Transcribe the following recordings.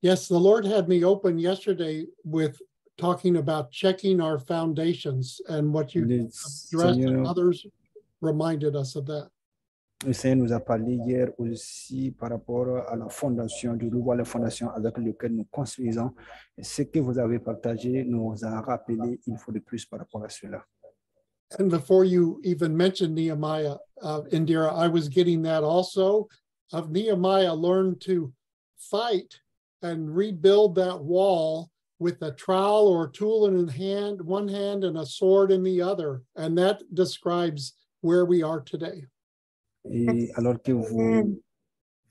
Yes, the Lord had me open yesterday with talking about checking our foundations and what you Le addressed and others reminded us of that. le Seigneur nous a parlé hier aussi par rapport à la fondation, de revoir la fondation avec laquelle nous construisons. Ce que vous avez partagé nous a rappelé une fois de plus par rapport à cela. And before you even mentioned Nehemiah, uh, Indira, I was getting that also of Nehemiah learned to fight and rebuild that wall with a trowel or tool in his hand, one hand, and a sword in the other. And that describes where we are today. Et alors que vous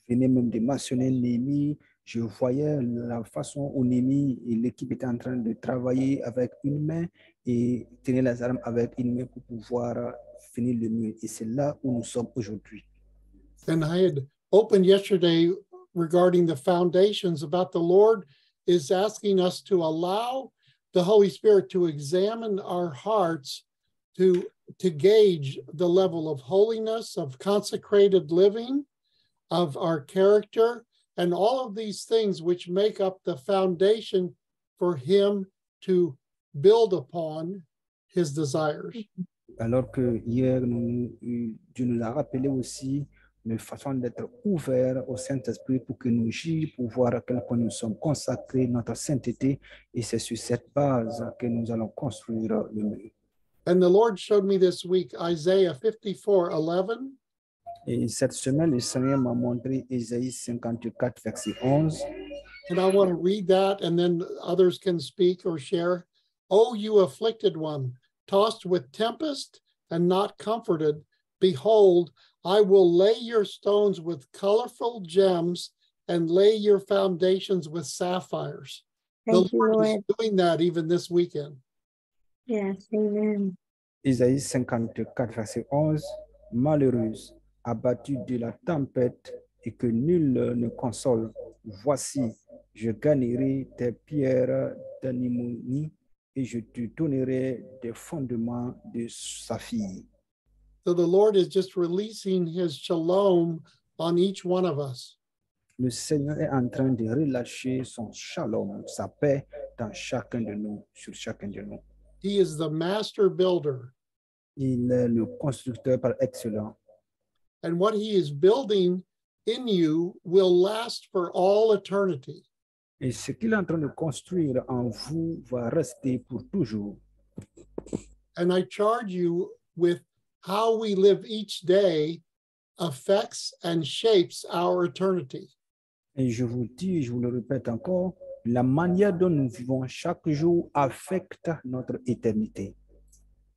venez même de mentionner Némi, je voyais la façon où Némi et l'équipe étaient en train de travailler avec une main et tenir les armes avec une main pour pouvoir finir le mur. Et c'est là où nous sommes aujourd'hui. And I had opened yesterday regarding the foundations about the Lord is asking us to allow the Holy Spirit to examine our hearts to to gauge the level of holiness, of consecrated living, of our character, and all of these things which make up the foundation for him to build upon his desires. Alors que hier, nous- Dieu nous a rappelé aussi une façon d'être ouvert au Saint-Esprit pour que nous pour voir à quel point nous sommes consacrés, notre sainteté. Et c'est sur cette base que nous allons construire le mur. And the Lord showed me this week Isaiah 54 11. Et cette semaine, le Seigneur m'a montré Ésaïe 54, verset 11. And I want to read that and then others can speak or share. Oh, you afflicted one, tossed with tempest and not comforted, behold, I will lay your stones with colorful gems and lay your foundations with sapphires. Thank the you, Lord Lord. is doing that even this weekend. Yes, amen. Ésaïe 54, verset 11. Malheureuse, abattue de la tempête et que nul ne console, voici, je gagnerai tes pierres d'animonie et je te donnerai des fondements de saphir. So the Lord is just releasing his shalom on each one of us. Le Seigneur est en train de relâcher son shalom, sa paix dans chacun de nous, sur chacun de nous. He is the master builder. Il est le constructeur par excellence. And what he is building in you will last for all eternity. Et ce qu'il est en train de construire en vous va rester pour toujours. And I charge you with how we live each day affects and shapes our eternity. Et je vous dis, je vous le répète encore, la manière dont nous vivons chaque jour affecte notre éternité.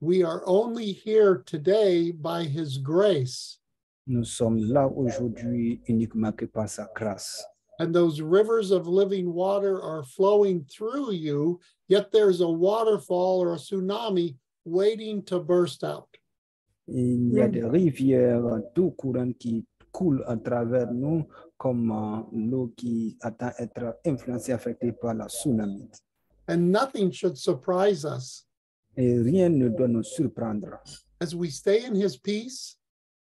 We are only here today by his grace. Nous sommes là aujourd'hui uniquement que par sa grâce. And those rivers of living water are flowing through you, yet there's a waterfall or a tsunami waiting to burst out. Il y a des rivières d'eau courante qui coulent à travers nous comme euh, l'eau qui attend être influencée, affectée par la tsunami. And nothing should surprise us. Et rien ne doit nous surprendre As we stay in his peace,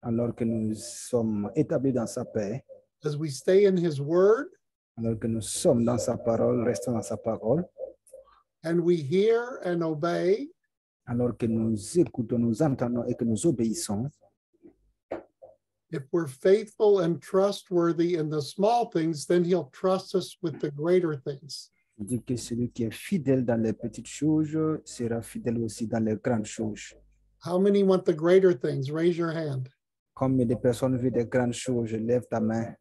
alors que nous sommes établis dans sa paix, as we stay in his word, alors que nous sommes dans sa parole, restons dans sa parole, and we hear and obey, alors que nous écoutons, nous entendons et que nous obéissons. if we're faithful and trustworthy in the small things, then he'll trust us with the greater things. Il dit que celui qui est fidèle dans les petites choses sera fidèle aussi dans les grandes choses. How many want the greater things? Raise your hand. Combien de personnes veulent des grandes choses? Lève ta main.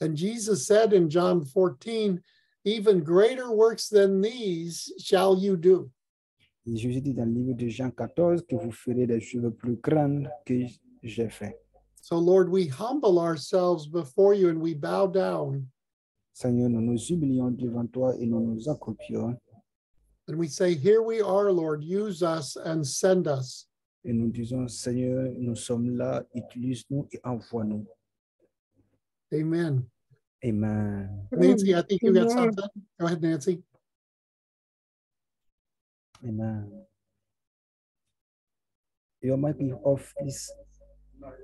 And Jesus said in John 14, even greater works than these shall you do. Et Jésus dit dans le livre de Jean 14 que vous ferez des choses plus grandes que j'ai fait. So, Lord, we humble ourselves before you and we bow down Seigneur, nous nous humilions devant toi et nous nous accroupions and we say, Here we are, Lord, use us and send us. et nous disons, Seigneur, nous sommes là, utilise-nous et envoie-nous. Amen. Amen. Nancy, I think you got something. Go ahead, Nancy. Amen. Your mic is off, please.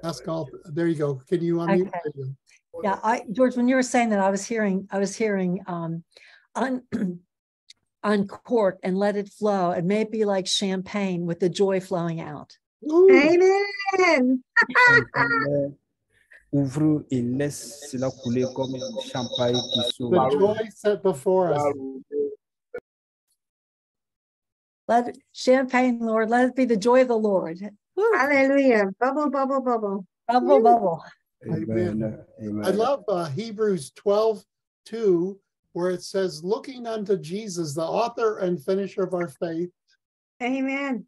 Ask all, there you go. Can you unmute? Okay. You. Yeah, I, George, when you were saying that, I was hearing, I was hearing, um, un, uncork and let it flow. It may be like champagne with the joy flowing out. Ooh, Amen. Ouvre et laisse cela couler comme un champagne qui The joy set before us. Let champagne, Lord, let it be the joy of the Lord. Woo, Hallelujah. Bubble, bubble, bubble. Bubble, bubble. Amen. Amen. I love uh, Hebrews 12, 2, where it says, looking unto Jesus, the author and finisher of our faith, Amen.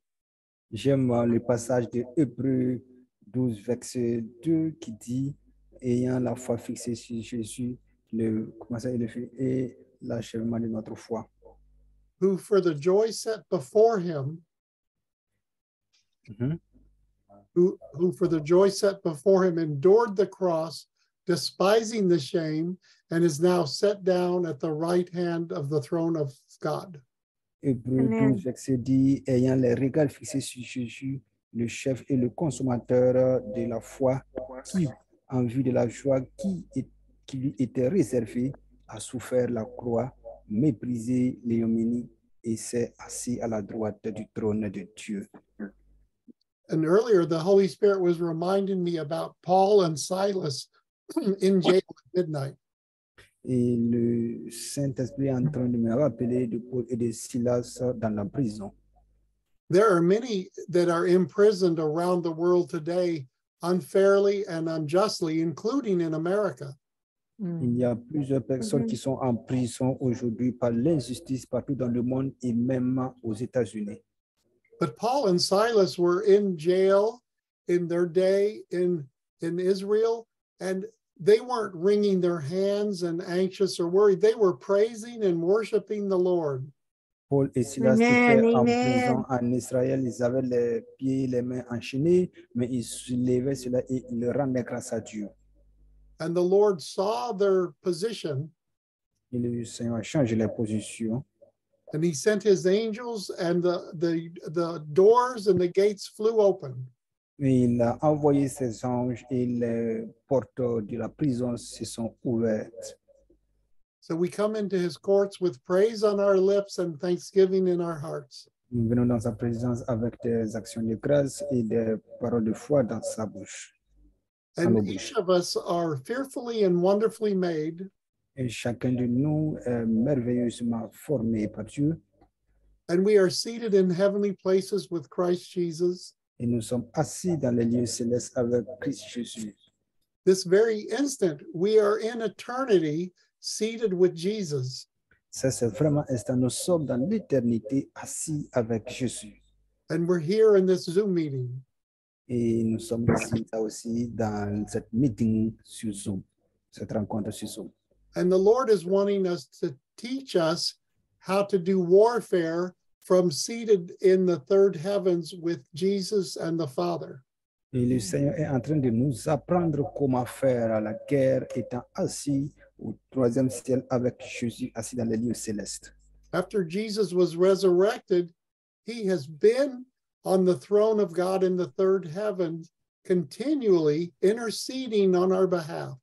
J'aime euh, le passage de Hébreux 12, verset 2 qui dit Ayant la foi fixée sur Jésus, le, comment ça, il fait, et l'achèvement de notre foi. Who for the joy set before him, Mhm. who, who for the joy set before him endured the cross, despising the shame, and is now set down at the right hand of the throne of God. Hébreux 12, verset dit Ayant les regards fixés sur Jésus, le chef et le consommateur de la foi, qui, en vue de la joie qui, est- qui lui était réservée, a souffert la croix, méprisé l'ignominie et s'est assis à la droite du trône de Dieu. And earlier, the Holy Spirit was reminding me about Paul and Silas in jail at midnight. Et le Saint-Esprit est en train de me rappeler de Paul et de Silas dans la prison. There are many that are imprisoned around the world today unfairly and unjustly, including in America. Mm. Il y a plusieurs personnes qui sont en prison aujourd'hui par l'injustice partout dans le monde et même aux États-Unis. But Paul and Silas were in jail in their day in, in Israel, and they weren't wringing their hands and anxious or worried. They were praising and worshiping the Lord. Paul et Silas Amen, étaient en prison en Israël. Ils avaient les pieds et les mains enchaînés, mais ils se levaient cela et ils rendaient grâce à Dieu. And the Lord saw their position, Et le Seigneur a changé les positions. and he sent his angels, and the, the, the doors and the gates flew open. Et il a envoyé ses anges et les portes de la prison se sont ouvertes. So we come into his courts with praise on our lips and thanksgiving in our hearts. Nous venons dans sa présence avec des actions de grâce et des paroles de foi dans sa bouche. And each of us are fearfully and wonderfully made, Et chacun de nous est merveilleusement formé par Dieu. and we are seated in heavenly places with Christ Jesus. Et nous sommes assis dans les lieux célestes avec Christ Jésus. This very instant, we are in eternity seated with Jesus. Ça, c'est vraiment instant. Nous sommes dans l'éternité assis avec Jésus. And we're here in this Zoom meeting. Et nous sommes ici là aussi dans cette meeting sur Zoom, cette rencontre sur Zoom. And the Lord is wanting us to teach us how to do warfare from seated in the third heavens with Jesus and the Father. Et le Seigneur est en train de nous apprendre comment faire la guerre étant assis au troisième ciel avec Jésus assis dans les lieux célestes. After Jesus was resurrected, he has been on the throne of God in the third heaven, continually interceding on our behalf.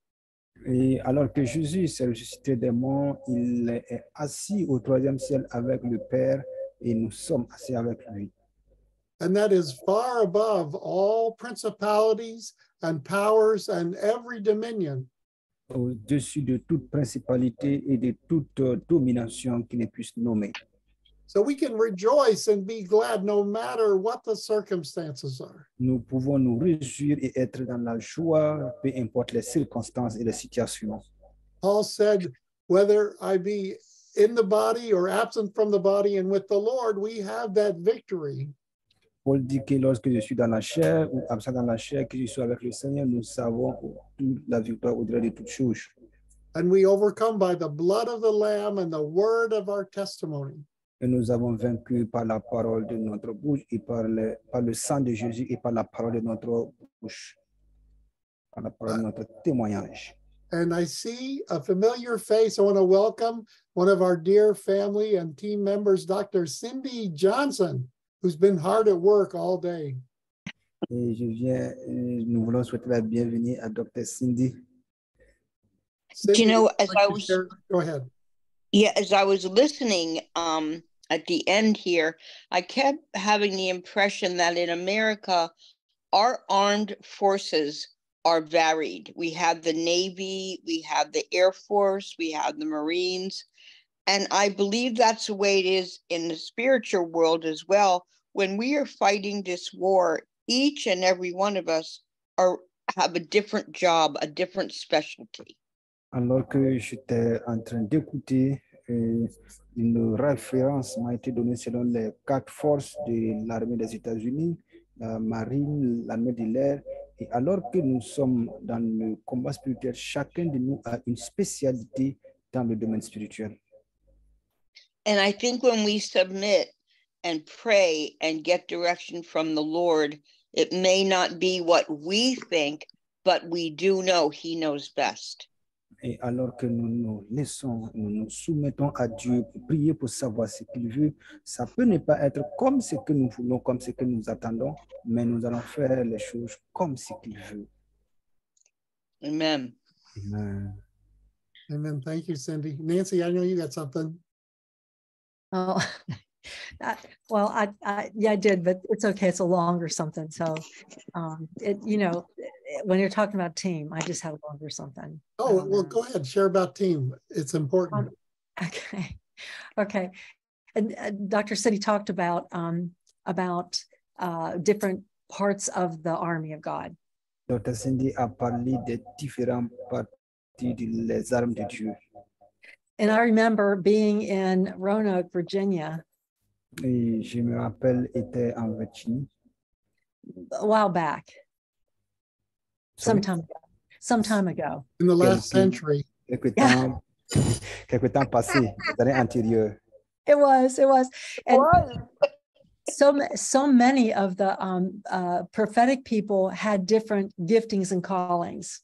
Et alors que Jésus s'est ressuscité des morts, il est assis au troisième ciel avec le Père et nous sommes assis avec lui. And that is far above all principalities and powers and every dominion. Au-dessus de toute principalité et de toute euh, domination qui ne puisse nommer. So we can rejoice and be glad no matter what the circumstances are. Nous pouvons nous réjouir et être dans la joie, peu importe les circonstances et les situations. Paul said, whether I be in the body or absent from the body and with the Lord, we have that victory. Paul dit que lorsque je suis dans la chair ou absent dans la chair, que je suis avec le Seigneur, nous savons toute la victoire au-delà de toutes choses. And we overcome by the blood of the Lamb and the word of our testimony. Et nous avons vaincu par la parole de notre bouche et par le, par le sang de Jésus et par la parole de notre bouche, par la parole de notre témoignage. And I see a familiar face. I want to welcome one of our dear family and team members, Dr. Cindy Johnson, who's been hard at work all day. Et je viens, nous voulons souhaiter la bienvenue à Dr. Cindy. Cindy, know, would you as like I was- share? Go ahead. Yeah, as I was listening, um, at the end here, I kept having the impression that in America, our armed forces are varied. We have the Navy, we have the Air Force, we have the Marines. And I believe that's the way it is in the spiritual world as well. When we are fighting this war, each and every one of us are have a different job, a different specialty. Alors que j'étais en train d'écouter, une référence m'a été donnée selon les quatre forces de l'armée des États-Unis, la marine, l'armée de l'air. Et alors que nous sommes dans le combat spirituel, chacun de nous a une spécialité dans le domaine spirituel. And I think when we submit and pray and get direction from the Lord, it may not be what we think, but we do know He knows best. Et alors que nous nous laissons, nous nous soumettons à Dieu pour prier pour savoir ce qu'il veut, ça peut ne pas être comme ce que nous voulons, comme ce que nous attendons, mais nous allons faire les choses comme ce qu'il veut. Amen. Amen. Amen. Thank you, Cindy. Nancy, I know you got something. Oh, I- well, I, I, yeah, I did, but it's okay. It's a longer something. So, um, it, you know, when you're talking about team, I just had a longer something. Oh, Um, well, go ahead. Share about team. It's important. Okay, okay. And uh, Dr. Cindy talked about, um, about, uh, different parts of the army of God. Dr. Cindy a parlé des différentes parties des armes de Dieu. And I remember being in Roanoke, Virginia, Et je me rappelle, était en Virginie. a while back, some time, ago, some time ago. In the last century. Quelque temps, quelque temps passé, les années antérieures. It was, it was. And so, so many of the um, uh, prophetic people had different giftings and callings.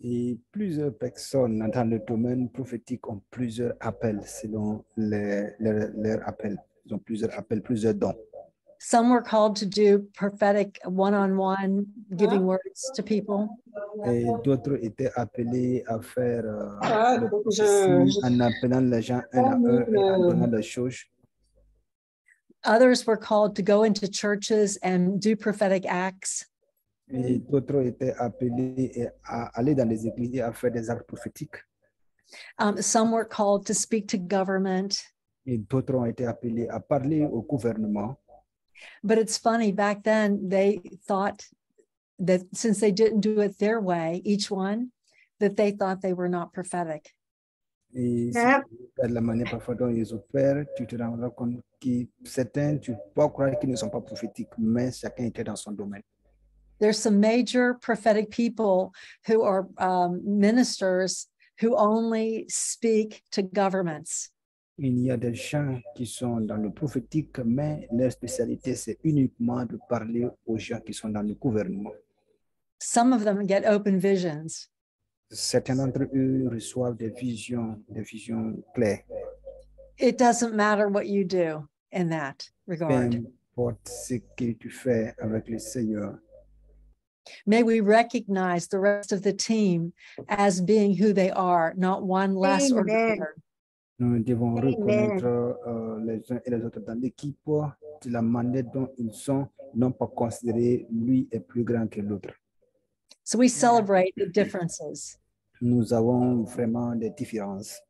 Et plusieurs personnes dans le domaine prophétique ont plusieurs appels selon les- leur, leur appel. Ils ont plusieurs appels, plusieurs dons. Some were called to do prophetic one-on-one, giving words to people. Et d'autres étaient appelés à faire euh, Ah, je- en appelant les gens un à un et en donnant les choses. Others were called to go into churches and do prophetic acts. Et d'autres étaient appelés à aller dans les églises et à faire des actes prophétiques. Um, some were called to speak to government. Et d'autres ont été appelés à parler au gouvernement. But it's funny, back then, they thought that since they didn't do it their way, each one, that they thought they were not prophetic. Et si Yep. tu regardes la manière parfois dont ils opèrent, tu te rends compte que certains, tu peux croire qu'ils ne sont pas prophétiques, mais chacun était dans son domaine. There's some major prophetic people who are um, ministers who only speak to governments. Il y a des gens qui sont dans le prophétique, mais leur spécialité, c'est uniquement de parler aux gens qui sont dans le gouvernement. Some of them get open visions. Certains d'entre eux reçoivent des visions, des visions claires. It doesn't matter what you do in that Peu regard. importe ce que tu fais avec le Seigneur, May we recognize the rest of the team as being who they are, not one less or Amen. Nous devons Amen. reconnaître euh, les uns et les autres dans l'équipe de la manière dont ils sont, non pas considérer lui est plus grand que l'autre. So we celebrate the differences. Nous avons vraiment des différences.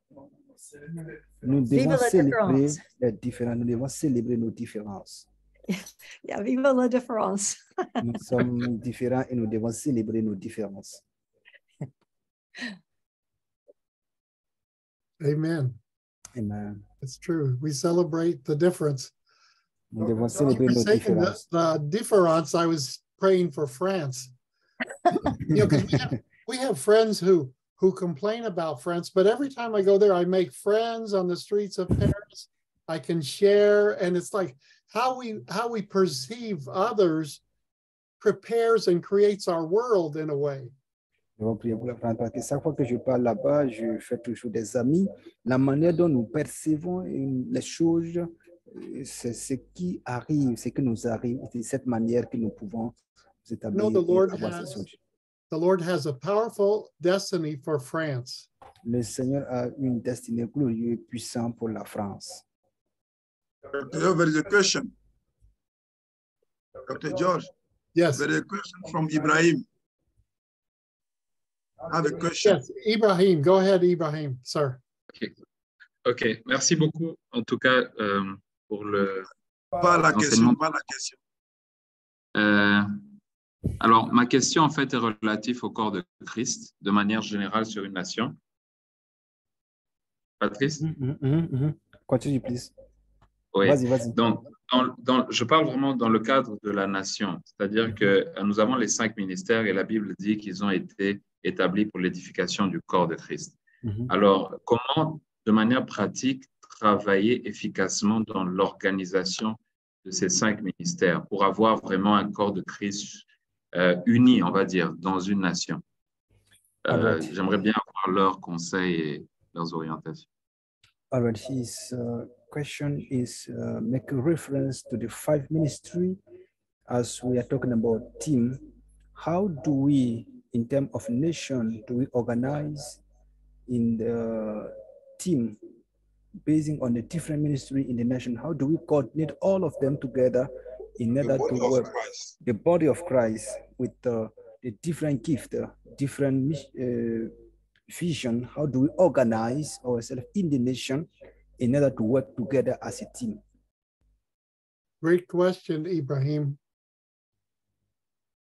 Nous Vive devons la célébrer différence. les différences. Nous devons célébrer nos différences. Yeah, viva la difference. Nous sommes différents et nous devons célébrer nos différences. Amen. Amen. It's true. We celebrate the difference. When célébrer you were the, the difference, I was praying for France. You know, we have, we have friends who who complain about France, but every time I go there, I make friends on the streets of Paris. I can share, and it's like how we how we perceive others prepares and creates our world in a way. Nous devons prier pour la France parce que chaque fois que je parle là-bas, je fais toujours des amis. La manière dont nous percevons les choses, c'est ce qui arrive, ce qui nous arrive. C'est de cette manière que nous pouvons établir know the Lord avoir has-. The Lord has a powerful destiny for France. Le Seigneur a une destinée glorieuse et puissante pour la France. Dr. George, there is a question. Dr. George, Yes, there is a question from Ibrahim. I have a question. yes, Ibrahim, go ahead, Ibrahim, sir. Ok, merci beaucoup en tout cas euh, pour le. Pas la question, pas la question. Euh, alors, ma question en fait est relative au corps de Christ de manière générale sur une nation. Patrice? Mhm, mhm, mhm, mhm. Continue, please. Oui. Vas-y, vas-y. Donc, dans, dans- je parle vraiment dans le cadre de la nation, c'est-à-dire que euh, nous avons les cinq ministères et la Bible dit qu'ils ont été établis pour l'édification du corps de Christ. Mhm. Alors, comment, de manière pratique, travailler efficacement dans l'organisation de ces cinq ministères pour avoir vraiment un corps de Christ euh, uni, on va dire, dans une nation? Euh. J'aimerais bien avoir leurs conseils et leurs orientations. All right, his uh, question is uh, make a reference to the five ministry as we are talking about team. How do we, in terms of nation, do we organize in the team basing on the different ministry in the nation? How do we coordinate all of them together in order to work the body of Christ with uh, the different gift, uh, different uh, vision? How do we organize ourselves in the nation in order to work together as a team? Great question, Ibrahim.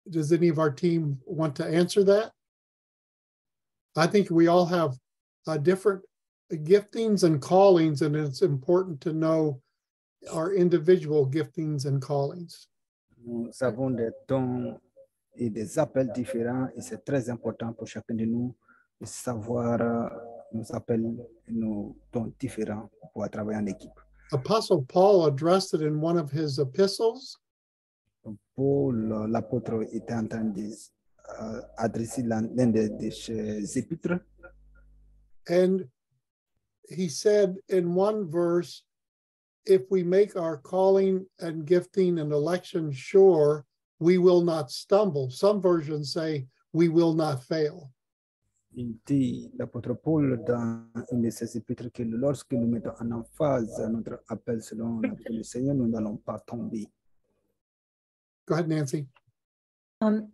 Does any of our team want to answer that? I think we all have uh, different giftings and callings, and it's important to know our individual giftings and callings. Nous avons des dons et des appels différents et c'est très important pour chacun de nous savoir euh, nos appels et nos dons différents pour travailler en équipe. Apostle Paul addressed it in one of his epistles, Paul, euh, l'apôtre, était en train de euh, l'un de ses épîtres and he said in one verse, if we make our calling and gifting and election sure, we will not stumble. Some versions say we will not fail. Il dit, l'apôtre Paul, dans une de ses épîtres, que lorsque nous mettons en emphase notre appel selon la parole du Seigneur, nous n'allons pas tomber. Go ahead, Nancy. Um,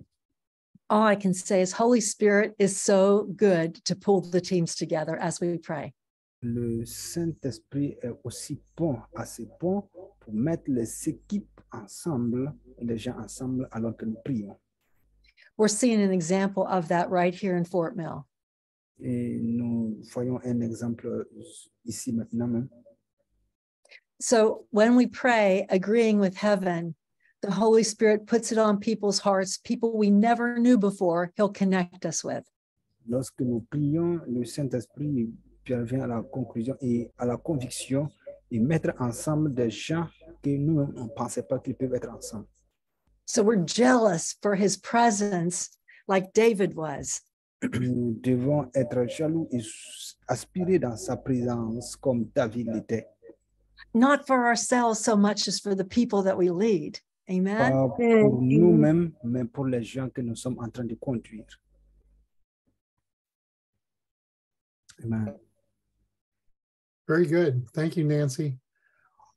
all I can say is Holy Spirit is so good to pull the teams together as we pray. Le Saint-Esprit est aussi bon, assez bon pour mettre les équipes ensemble, et les gens ensemble alors que nous prions. We're seeing an example of that right here in Fort Mill. Eh, et nous voyons un exemple ici maintenant même. So when we pray, agreeing with heaven, the Holy Spirit puts it on people's hearts, people we never knew before, He'll connect us with. Lorsque nous prions, le Saint-Esprit parvient à la conclusion et à la conviction et mettre ensemble des gens que nous ne pensait pas qu'ils peuvent être ensemble. So we're jealous for His presence, like David was. Nous devons être jaloux et aspirer dans sa présence comme David l'était. not for ourselves so much as for the people that we lead. Amen. Pas pour nous-mêmes, mais pour les gens que nous sommes en train de conduire. Amen. Very good. Thank you, Nancy.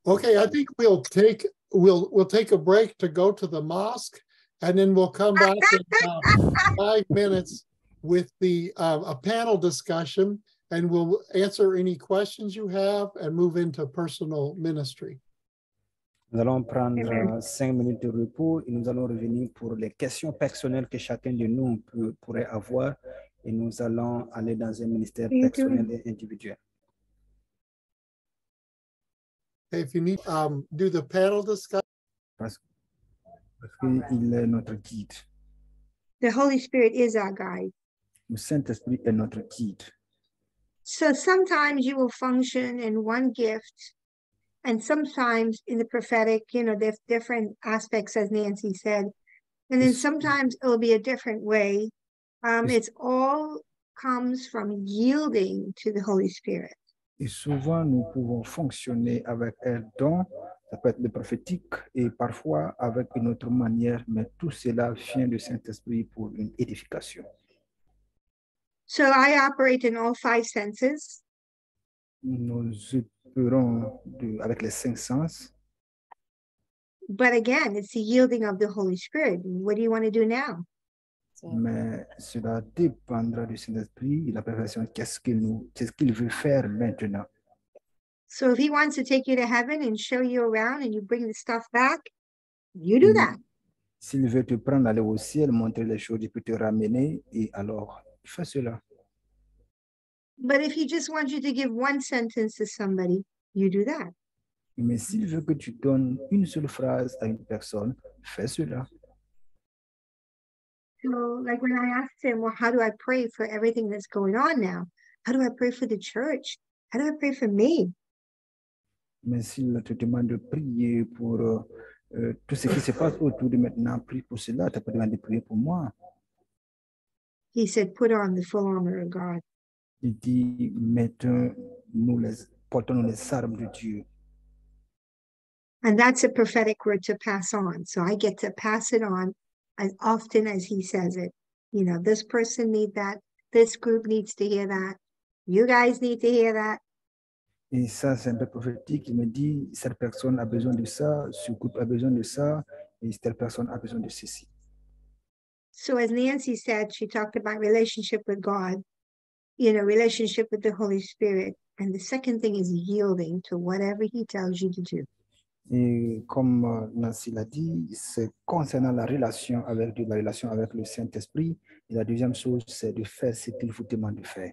Okay, I think we'll take we'll we'll take a break to go to the mosque, and then we'll come back in uh, five minutes with the uh, a panel discussion, and we'll answer any questions you have and move into personal ministry. Nous allons prendre euh, cinq minutes de repos et nous allons revenir pour les questions personnelles que chacun de nous peut- pourrait avoir et nous allons aller dans un ministère personnel et individuel. If you need um do the panel discussion, Parce, parce qu'il est notre guide. The Holy Spirit is our guide. Le Saint-Esprit est notre guide. So sometimes you will function in one gift, and sometimes in the prophetic, you know, there's different aspects, as Nancy said. And then sometimes it'll be a different way. Um, it's all comes from yielding to the Holy Spirit. Et souvent, nous pouvons fonctionner avec un don ça peut être le prophétique et parfois avec une autre manière, mais tout cela vient du Saint-Esprit pour une édification. So I operate in all five senses? Nous opérons de- avec les cinq sens, But again, it's the yielding of the Holy Spirit. What do you want to do now? So, mais cela dépendra du Saint-Esprit et la perfection. Qu'est-ce qu'il nous, qu'est-ce qu'il veut faire maintenant? So if he wants to take you to heaven and show you around and you bring the stuff back, you do Mm. that. S'il veut te prendre aller au ciel, montrer les choses, il peut te ramener et alors fais cela. But if he just wants you to give one sentence to somebody, you do that. Mais s'il veut que tu donnes une seule phrase à une personne, fais cela. So like when I asked him, well, how do I pray for everything that's going on now? How do I pray for the church? How do I pray for me? Mais s'il te demande de prier pour euh, tout ce qui se passe autour de maintenant, prie pour cela, tu as pas demandé de prier pour moi. He said, put on the full armor of God. Il dit, mettons-nous eh, les, portons-nous les armes de Dieu. And that's a prophetic word to pass on. So I get to pass it on as often as he says it. You know, this person need that. This group needs to hear that. You guys need to hear that. Et ça, c'est un peu prophétique. Il me dit, cette personne a besoin de ça, ce groupe a besoin de ça, et cette personne a besoin de ceci. So as Nancy said, she talked about relationship with God, you know, relationship with the Holy Spirit. And the second thing is yielding to whatever he tells you to do. Et comme euh, Nancy l'a dit, c'est concernant la relation avec Dieu, la relation avec le Saint-Esprit. Et la deuxième chose, c'est de faire ce qu'il vous demande de faire.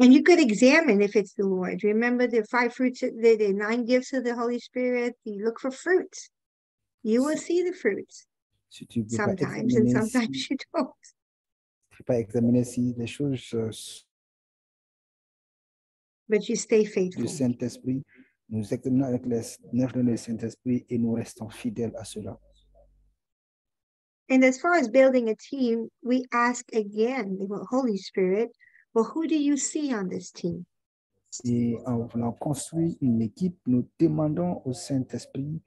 And you could examine if it's the Lord. Remember the five fruits, the, the nine gifts of the Holy Spirit? You look for fruits. You will see the fruits Si sometimes, and sometimes si, you don't. tu peux examiner si les choses euh, But you stay du faithful. Saint-Esprit, nous examinons avec les neuf dons du Saint-Esprit et nous restons fidèles à cela. And as far as building a team, we ask again, the Holy Spirit, well, who do you see on this team? Et en voulant construire une équipe, nous demandons au Saint-Esprit,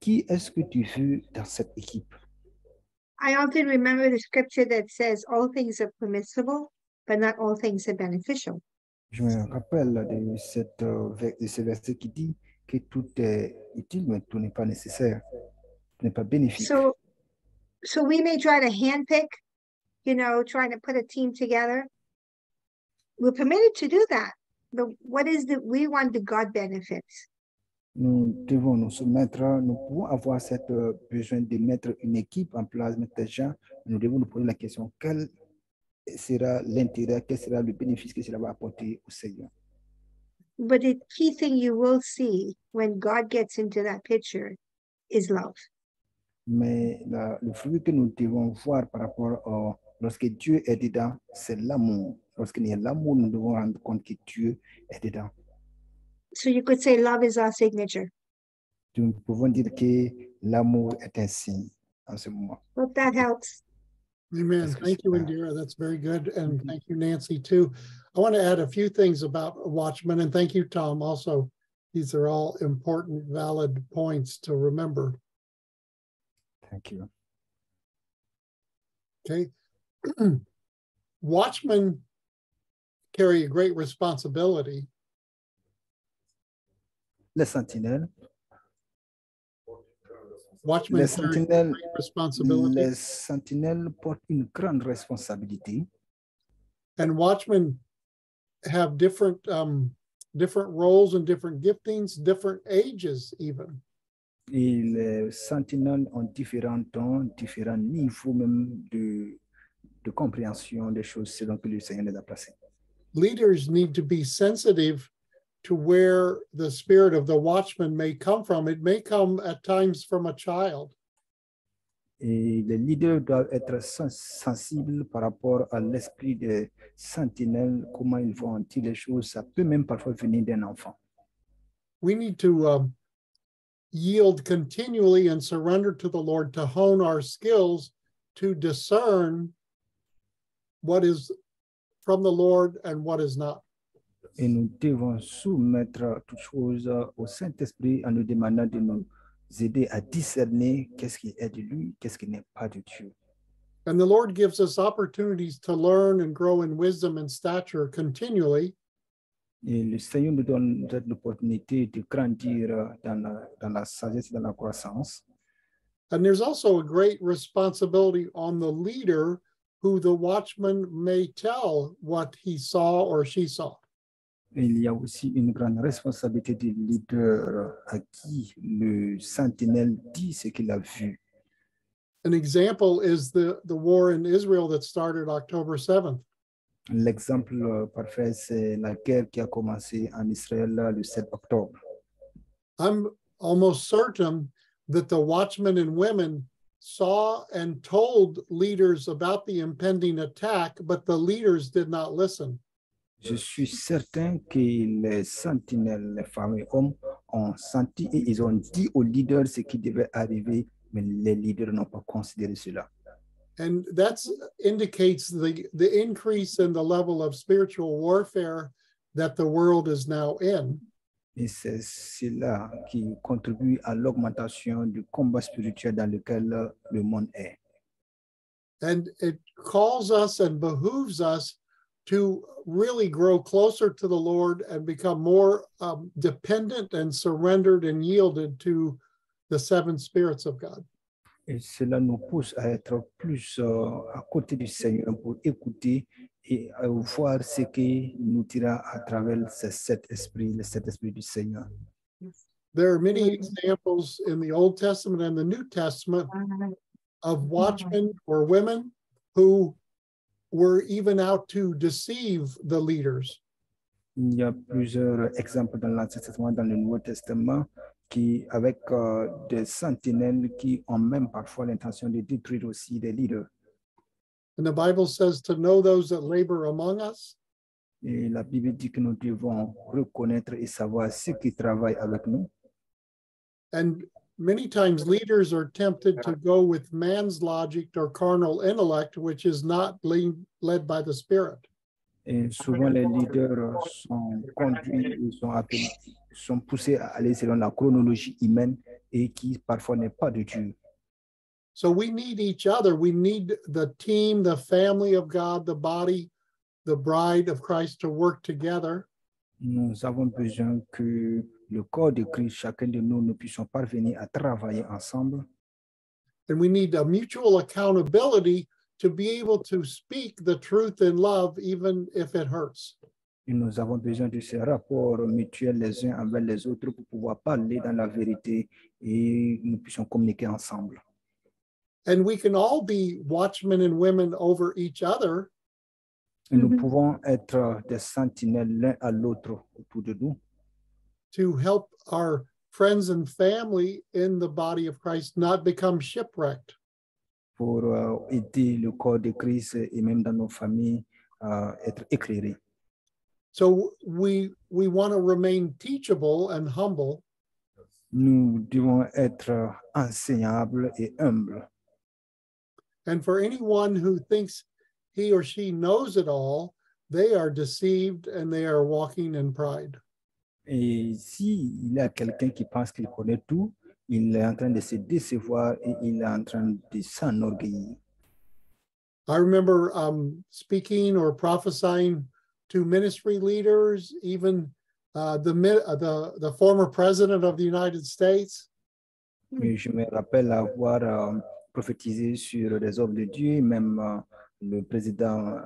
qui est-ce que tu veux dans cette équipe? I often remember the scripture that says all things are permissible, but not all things are beneficial. Je me rappelle de, cette, euh, de ce verset qui dit que tout est utile, mais tout n'est pas nécessaire, tout n'est pas bénéfique. So, so we may try to handpick, you know, trying to put a team together. We're permitted to do that, but what is the we want the God benefits? Nous devons nous soumettre, nous pouvons avoir cette euh, besoin de mettre une équipe en place, des gens. Nous devons nous poser la question, quel sera l'intérêt, quel sera le bénéfice que cela va apporter au Seigneur? But the key thing you will see when God gets into that picture is love. Mais la- le fruit que nous devons voir par rapport au, lorsque Dieu est dedans, c'est l'amour. Lorsqu'il y a l'amour, nous devons rendre compte que Dieu est dedans. So you could say love is our signature. Nous pouvons dire que l'amour est un signe en ce moment. Hope that helps. Amen. Thank you, Indira. That's very good. And Mhm. thank you, Nancy, too. I want to add a few things about Watchmen and thank you, Tom, also. These are all important, valid points to remember. Thank you. Okay. Watchmen carry a great responsibility. Les sentinelles, Watchmen les sentinelles, great responsibility. les sentinelles portent une grande responsabilité. And watchmen have different um different roles and different giftings, different ages even. Et les sentinelles ont différents temps, différents niveaux même de, de compréhension des choses selon que le Seigneur les a placés. Leaders need to be sensitive to where the spirit of the watchman may come from. It may come at times from a child. Et les leaders doivent être sens- sensibles par rapport à l'esprit des sentinelles, comment ils vont dire les choses. Ça peut même parfois venir d'un enfant. We need to um, yield continually and surrender to the Lord to hone our skills to discern what is from the Lord and what is not. Et nous devons soumettre toutes choses au Saint-Esprit en nous demandant de nous aider à discerner qu'est-ce qui est de lui, qu'est-ce qui n'est pas de Dieu. And the Lord gives us opportunities to learn and grow in wisdom and stature continually. Et le Seigneur nous donne cette opportunité de grandir dans la, dans la sagesse, dans la croissance. And there's also a great responsibility on the leader who the watchman may tell what he saw or she saw. Il y a aussi une grande responsabilité du leader à qui le sentinelle dit ce qu'il a vu. An example is the, the war in Israel that started October 7th. L'exemple parfait, c'est la guerre qui a commencé en Israël le 7 octobre. I'm almost certain that the watchmen and women saw and told leaders about the impending attack, but the leaders did not listen. Je suis certain que les sentinelles, les femmes et hommes, ont senti et ils ont dit aux leaders ce qui devait arriver, mais les leaders n'ont pas considéré cela. And that indicates the, the increase in the level of spiritual warfare that the world is now in. Et c'est cela qui contribue à l'augmentation du combat spirituel dans lequel le monde est. And it calls us and behooves us to really grow closer to the Lord and become more um, dependent and surrendered and yielded to the seven spirits of God. Et cela nous pousse à être plus euh, à côté du Seigneur pour écouter et à voir ce qui nous dira à travers ces sept esprits, les sept esprits du Seigneur. There are many examples in the Old Testament and the New Testament of watchmen or women who were even out to deceive the leaders. Il y a plusieurs exemples dans l'Ancien Testament, dans le Nouveau Testament, qui, avec euh, des sentinelles qui ont même parfois l'intention de détruire aussi des leaders. And the Bible says to know those that labor among us. Et la Bible dit que nous devons reconnaître et savoir ceux qui travaillent avec nous. And many times leaders are tempted to go with man's logic or carnal intellect, which is not lead, led by the Spirit. Et souvent, les leaders sont conduits, ils sont, appelés, sont poussés à aller selon la chronologie humaine et qui parfois n'est pas de Dieu. So we need each other. We need the team, the family of God, the body, the bride of Christ to work together. Nous avons besoin que le corps de Christ, chacun de nous, nous puissions parvenir à travailler ensemble. And we need a mutual accountability to be able to speak the truth in love, even if it hurts. Et nous avons besoin de ces rapports mutuels les uns avec les autres pour pouvoir parler dans la vérité et nous puissions communiquer ensemble. And we can all be watchmen and women over each other. Et nous Mhm. pouvons être des sentinelles l'un à l'autre autour de nous to help our friends and family in the body of Christ not become shipwrecked. pour aider uh, le corps de Christ uh, et même dans nos familles à être éclairés. So we we want to remain teachable and humble, Nous devons être enseignables et humbles. and for anyone who thinks he or she knows it all, they are deceived and they are walking in pride. Et s'il y a quelqu'un qui pense qu'il connaît tout, il est en train de se décevoir et il est en train de s'enorgueillir. I remember um, speaking or prophesying to ministry leaders, even uh, the, mi- the the former president of the United States. Et je me rappelle avoir euh, prophétisé sur des hommes de Dieu, même euh, le président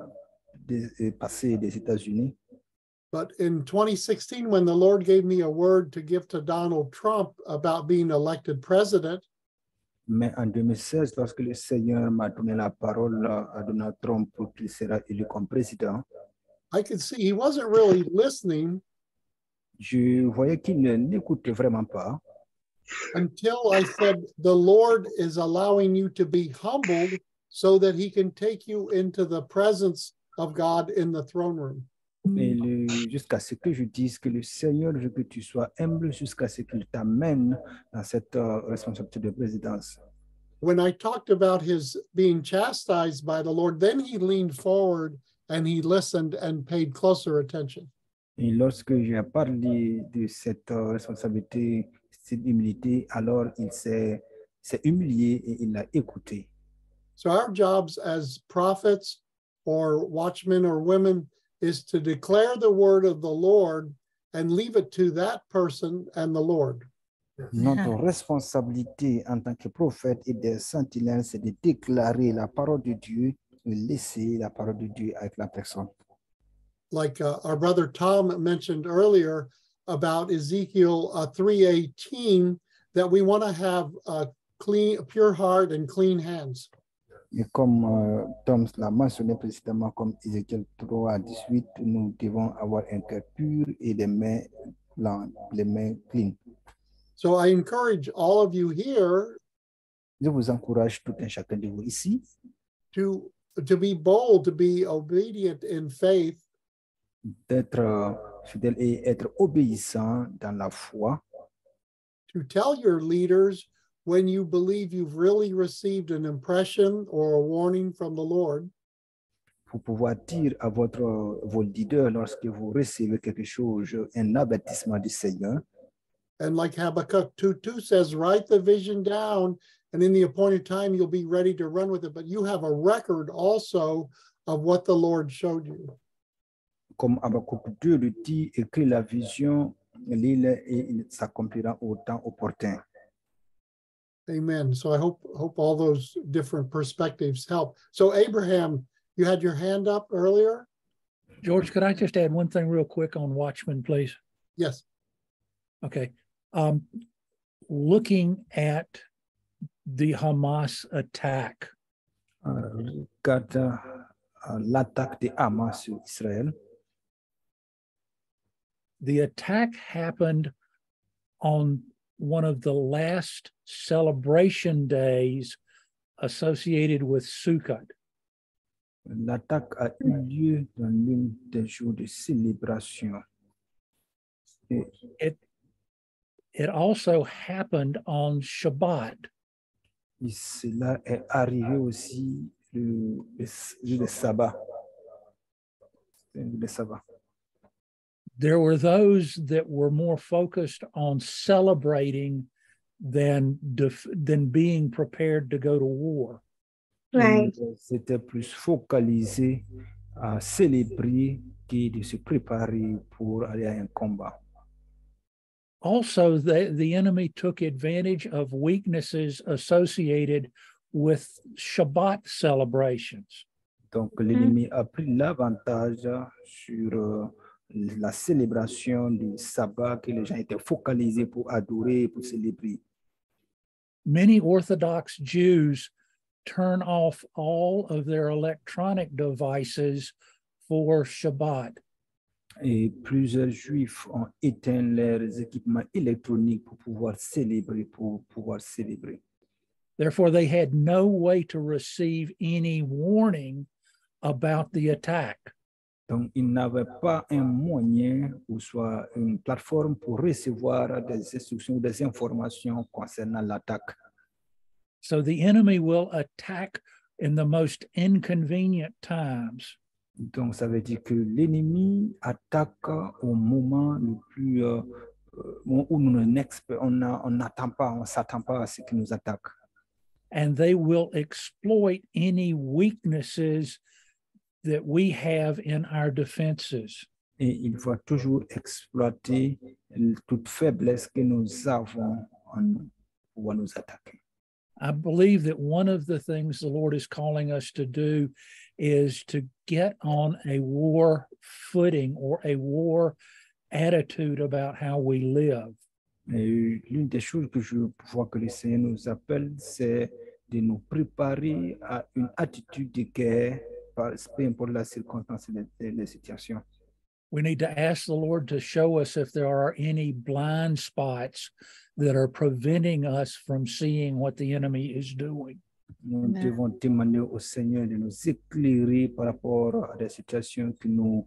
des- passé des États-Unis. But in 2016, when the Lord gave me a word to give to Donald Trump about being elected president, Mais en 2016, lorsque le Seigneur m'a donné la parole à Donald Trump pour qu'il sera élu comme président, ah? I could see he wasn't really listening je voyais qu'il n'écoutait vraiment pas until I said, The Lord is allowing you to be humbled so that he can take you into the presence of God in the throne room. Et le- jusqu'à ce que je dise que le Seigneur veut que tu sois humble jusqu'à ce qu'il t'amène dans cette responsabilité de présidence. When I talked about his being chastised by the Lord, then he leaned forward and he listened and paid closer attention. Et lorsque j'ai parlé de cette euh, responsabilité, cette humilité, alors il s'est s'est humilié et il a écouté. So our jobs as prophets or watchmen or women is to declare the word of the Lord and leave it to that person and the Lord. Notre responsabilité en tant que prophète et des sentinelles, c'est de déclarer la parole de Dieu et laisser la parole de Dieu avec la personne. Like uh, our brother Tom mentioned earlier about Ezekiel uh, 3:18 that we want to have a clean a pure heart and clean hands. Et comme euh, Tom l'a mentionné précédemment, comme Ézéchiel 3 à 18, nous devons avoir un cœur pur et les mains blanches, les mains clean. So I encourage all of you here Je vous encourage tout un chacun de vous ici to to be bold, to be obedient in faith, d'être euh, fidèle et être obéissant dans la foi, to tell your leaders when you believe you've really received an impression or a warning from the Lord, pour pouvoir dire à votre, vos leaders lorsque vous recevez quelque chose, un avertissement du Seigneur. and like Habakkuk 2 2 says, write the vision down, and in the appointed time you'll be ready to run with it. But you have a record also of what the Lord showed you. Comme Habakkuk 2 le dit, écris la vision, lis-le et il s'accomplira au temps opportun. Amen. So I hope hope all those different perspectives help. So Abraham, you had your hand up earlier. George, could I just add one thing real quick on Watchmen, please? Yes. Okay. Um, looking at the Hamas attack, Euh, regarde euh, uh, l'attaque de Hamas sur Israël. the attack happened on one of the last celebration days associated with Sukkot. L'attaque a eu lieu dans l'une des jours de célébration. Et It it also happened on Shabbat. Et cela est arrivé aussi le, le, le sabbat. Le sabbat. There were those that were more focused on celebrating than def- than being prepared to go to war. Right. Uh, c'était plus focalisé à célébrer que de se préparer pour aller à un combat. Also, the, the enemy took advantage of weaknesses associated with Shabbat celebrations. Donc mm-hmm. l'ennemi a pris l'avantage sur euh, la célébration du sabbat que les gens étaient focalisés pour adorer, pour célébrer. Many Orthodox Jews turn off all of their electronic devices for Shabbat. Et plusieurs juifs ont éteint leurs équipements électroniques pour pouvoir célébrer, pour pouvoir célébrer. Therefore, they had no way to receive any warning about the attack. Donc, ils n'avaient pas un moyen ou soit une plateforme pour recevoir des instructions ou des informations concernant l'attaque. So the enemy will attack in the most inconvenient times. Donc, ça veut dire que l'ennemi attaque au moment le plus euh, euh, où nous n'attend pas, on s'attend pas à ce qui nous attaque. and they will exploit any weaknesses that we have in our defenses. Et il toujours exploiter toute faiblesse que nous avons en nous pour nous attaquer. I believe that one of the things the Lord is calling us to do is to get on a war footing or a war attitude about how we live. L'une des choses que je vois que le Seigneur nous appelle, c'est de nous préparer à une attitude de guerre, par- peu importe la circonstance et les, les situations. We need to ask the Lord to show us if there are any blind spots that are preventing us from seeing what the enemy is doing. Nous Amen. devons demander au Seigneur de nous éclairer par rapport à des situations qui nous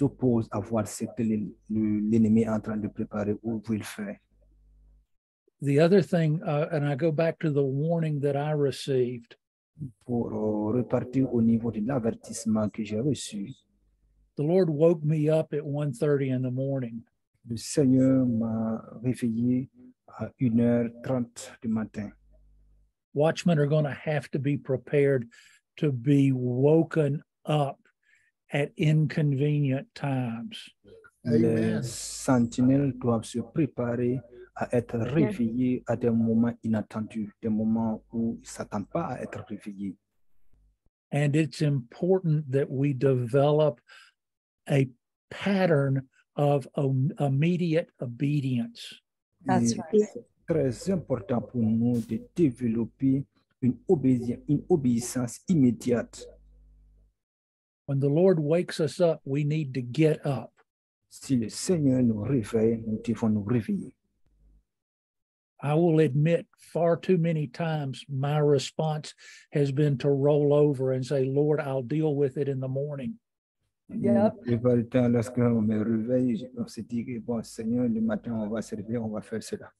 opposent à voir ce que le- le- l'ennemi est en train de préparer ou veut faire. The other thing, uh, and I go back to the warning that I received, Pour euh, repartir au niveau de l'avertissement que j'ai reçu, The Lord woke me up at 1:30 in the morning. Le Seigneur m'a réveillé à 1h30 du matin. Watchmen are going to have to be prepared to be woken up at inconvenient times. Les sentinelles doivent se préparer à être réveillés à des moments inattendus, des moments où ils ne s'attendent pas à être réveillés. And it's important that we develop a pattern of immediate obedience. That's Et right. C'est très important pour nous de développer une, obéi- une obéissance immédiate. When the Lord wakes us up, we need to get up. Si le Seigneur nous réveille, nous devons nous réveiller. I will admit far too many times my response has been to roll over and say, Lord, I'll deal with it in the morning. Yep. La plupart du temps, lorsque on me réveille, on se dit bon, Seigneur, le matin, on va se réveiller, on va faire cela.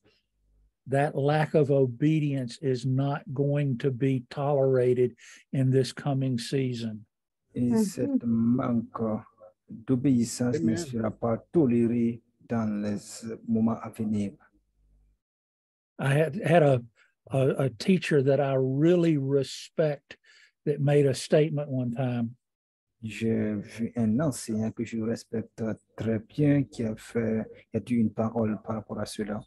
That lack of obedience is not going to be tolerated in this coming season. Et Mhm. cette manque d'obéissance ne sera pas tolérée dans les moments à venir. I had had a, a a teacher that I really respect that made a statement one time. J'ai vu un enseignant que je respecte très bien qui a fait, qui a dit une parole par rapport à cela.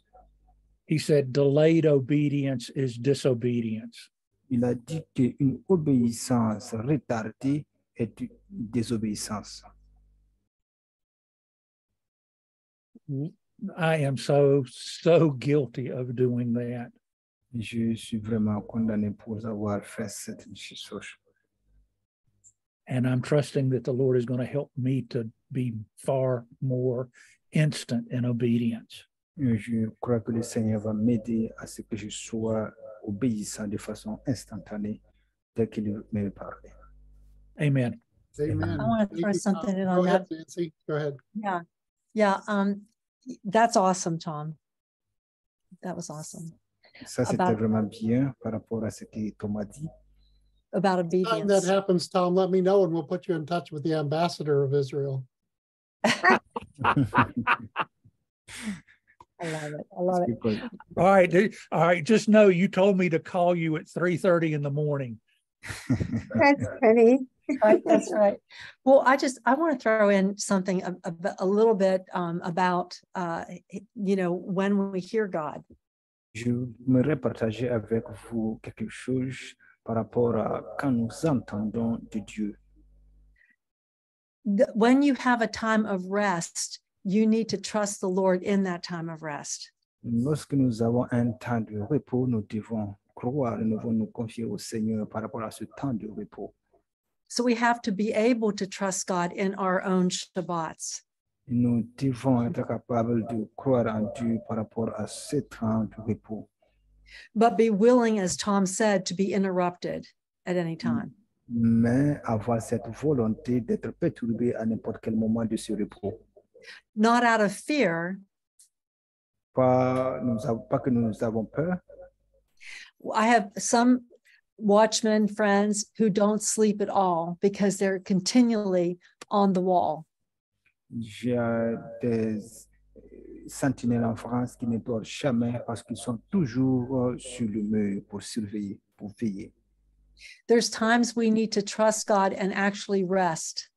He said, "Delayed obedience is disobedience." Il a dit qu'une obéissance retardée est une désobéissance. I am so so guilty of doing that. Je suis vraiment condamné pour avoir fait cette chose. And I'm trusting that the Lord is going to help me to be far more instant in obedience. Et Je crois que le Seigneur va m'aider à ce que je sois obéissant de façon instantanée dès qu'il me parle. Amen. Amen. I wanna throw something Tom. in Go on ahead, that. Nancy, go ahead. Yeah. Yeah. Um, that's awesome, Tom. That was awesome Ça, c'était vraiment bien par rapport à ce que Thomas dit. about Time that happens, Tom, let me know and we'll put you in touch with the ambassador of Israel. I love it. I love it. All right. All right. Just know you told me to call you at three thirty in the morning. That's funny. Right that's right well i just i want to throw in something a, a, a little bit um, about uh, you know when we hear god J'aimerais partager avec vous quelque chose par rapport à quand nous entendons de Dieu. When you have a time of rest you need to trust the lord in that time of rest Lorsque nous avons un temps de repos, nous devons croire, nous devons nous confier au Seigneur par rapport à ce temps de repos. So we have to be able to trust god in our own shabbats. Nous devons être capables de croire en Dieu par rapport à ce temps de repos. but be willing as tom said to be interrupted at any mm. time. Mais avoir cette volonté d'être perturbé à n'importe quel moment de ce repos. not out of fear. Pas, nous pas que nous avons peur, I have some watchmen friends who don't sleep at all because they're continually on the wall. j'ai des sentinelles en France qui ne dorment jamais parce qu'ils sont toujours euh, sur le mur pour surveiller, pour veiller. There's times we need to trust God and actually rest.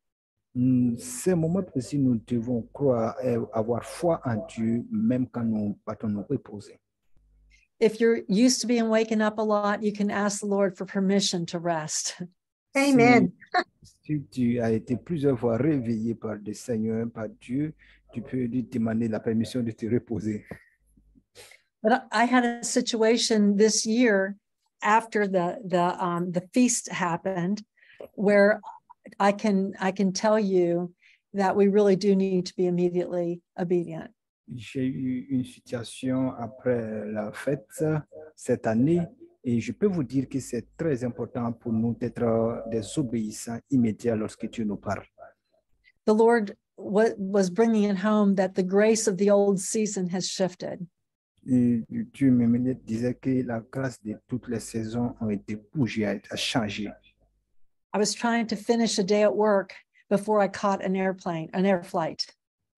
Hmm, Ces moments précis, nous devons croire et avoir foi en Dieu, même quand nous partons nous reposer. If you're used to being waken up a lot, you can ask the Lord for permission to rest. Amen. Si, si tu as été plusieurs fois réveillé par le Seigneur, par Dieu, tu peux lui demander la permission de te reposer. But I I had a situation this year after the the um, the feast happened, where I can I can tell you that we really do need to be immediately obedient. J'ai eu une situation après la fête cette année et je peux vous dire que c'est très important pour nous d'être des obéissants immédiats lorsque Dieu nous parle. The Lord wa- was bringing it home that the grace of the old season has shifted. Et Dieu me disait que la grâce de toutes les saisons ont été bougées, a a changé. I was trying to finish a day at work, before I caught an airplane, an air flight.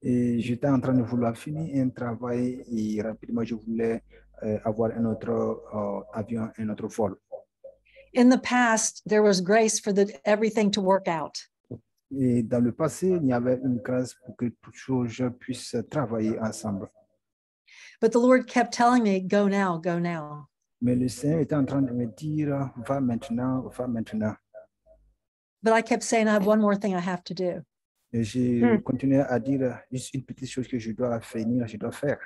Et j'étais en train de vouloir finir un travail et rapidement je voulais euh, avoir un autre euh, avion, un autre vol. In the past, there was grace for the everything to work out. Et dans le passé, il y avait une grâce pour que toutes choses puissent travailler ensemble. But the Lord kept telling me, go now, go now. Mais le Seigneur était en train de me dire, va maintenant, va maintenant. But I kept saying, I have one more thing I have to do. J'ai Hmm. continué à dire, juste une petite chose que je dois finir, je dois faire.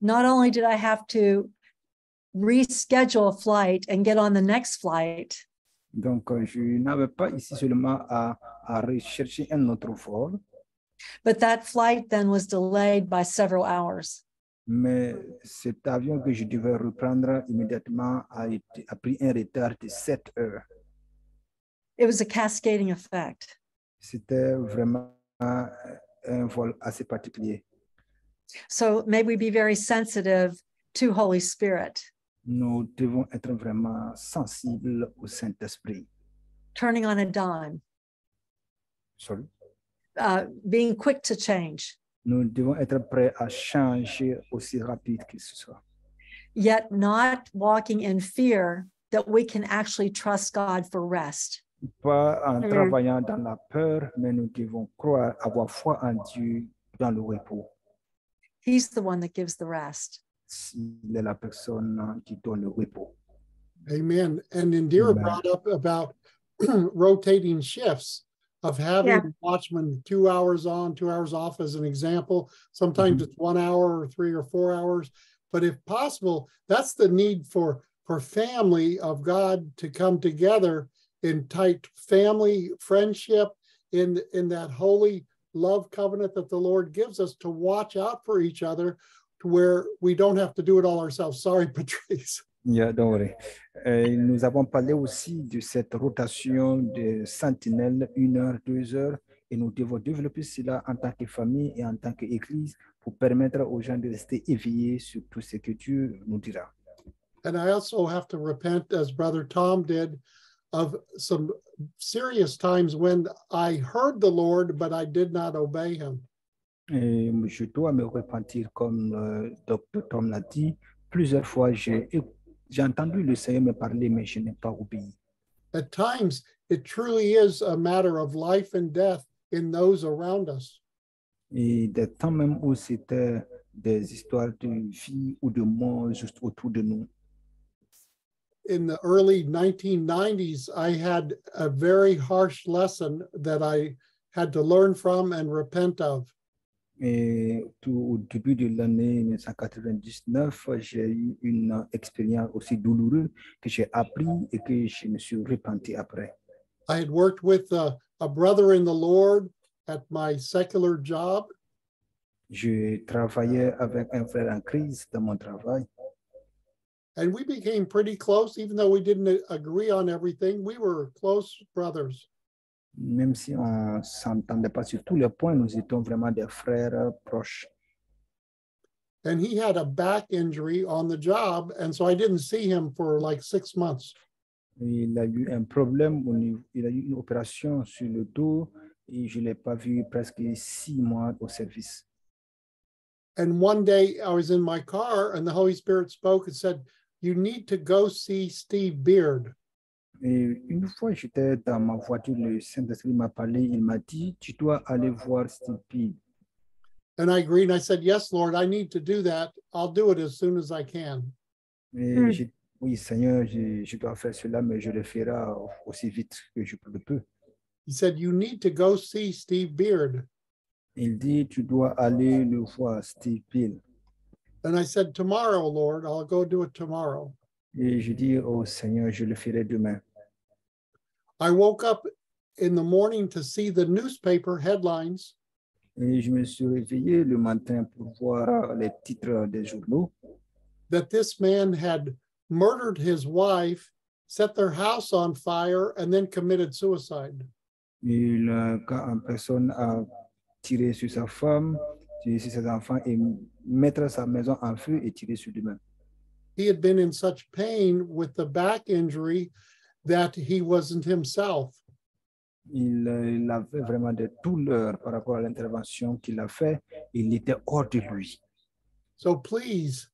Not only did I have to reschedule a flight and get on the next flight, Donc, euh, je n'avais pas ici seulement à, à rechercher un autre vol, but that flight then was delayed by several hours. mais cet avion que je devais reprendre immédiatement a, été, a pris un retard de 7 heures. It was a cascading effect. C'était vraiment un, vol assez particulier. So may we be very sensitive to Holy Spirit, Nous devons être vraiment sensibles au Saint-Esprit. turning on a dime, Sorry. uh, being quick to change, Nous devons être prêts à changer aussi rapide que ce soit. yet not walking in fear that we can actually trust God for rest. Pas en Mhm. travaillant dans la peur, mais nous devons croire, avoir foi en Dieu dans le repos. He's the one that gives the rest. Il est la personne qui donne le repos. Amen. And Indira Amen. brought up about rotating shifts of having Yeah. watchmen two hours on, two hours off as an example. Sometimes it's one hour or three or four hours. But if possible, that's the need for for family of God to come together in tight family friendship in in that holy love covenant that the Lord gives us to watch out for each other to where we don't have to do it all ourselves. Sorry, Patrice. Yeah, don't worry. Euh, nous avons parlé aussi de cette rotation de sentinelles, une heure, deux heures, et nous devons développer cela en tant que famille et en tant qu'Église pour permettre aux gens de rester éveillés sur tout ce que Dieu nous dira. And I also have to repent, as Brother Tom did, of some serious times when I heard the Lord, but I did not obey him. Et je dois me repentir, comme le docteur Tom l'a dit, plusieurs fois j'ai j'ai entendu le Seigneur me parler, mais je n'ai pas obéi. At times, it truly is a matter of life and death in those around us. Et des temps même où c'était des histoires de vie ou de mort juste autour de nous. In the early 1990s, I had a very harsh lesson that I had to learn from and repent of. Et tout au début de l'année 1999, j'ai eu une expérience aussi douloureuse que j'ai appris et que je me suis repenti après. I had worked with a, a brother in the Lord at my secular job, Je travaillais avec un frère en Christ dans mon travail and we became pretty close, even though we didn't uh, agree on everything. We were close brothers. même si on s'entendait pas sur tous les points, nous étions vraiment des frères euh, proches. And he had a back injury on the job. And so I didn't see him for like six months. Il a eu un problème, au niveau- il a eu une opération sur le dos et je l'ai pas vu presque six mois au service. And one day I was in my car and the Holy Spirit spoke and said, You need to go see Steve Beard. Et une fois, j'étais dans ma voiture, le Saint-Esprit m'a parlé, il m'a dit, tu dois aller voir Steve P. And I agreed. And I said, Yes, Lord, I need to do that. I'll do it as soon as I can. Et Hmm. j'ai- oui, Seigneur, je, je dois faire cela, mais je le ferai aussi vite que je le peux. He said, You need to go see Steve Beard. Il dit, tu dois aller le voir, Steve Peel. And I said, Tomorrow, Lord, I'll go do it tomorrow. Et je dis, oh Seigneur, je le ferai demain. I woke up in the morning to see the newspaper headlines Et je me suis réveillé le matin pour voir les titres des journaux that this man had murdered his wife, set their house on fire, and then committed suicide. Gars en euh, personne a tiré sur sa femme, sur ses enfants et mettre sa maison en feu et tirer sur lui-même. He had been in such pain with the back injury that he wasn't himself. Il, euh, il avait vraiment des douleurs par rapport à l'intervention qu'il a fait. Il était hors de lui. So please,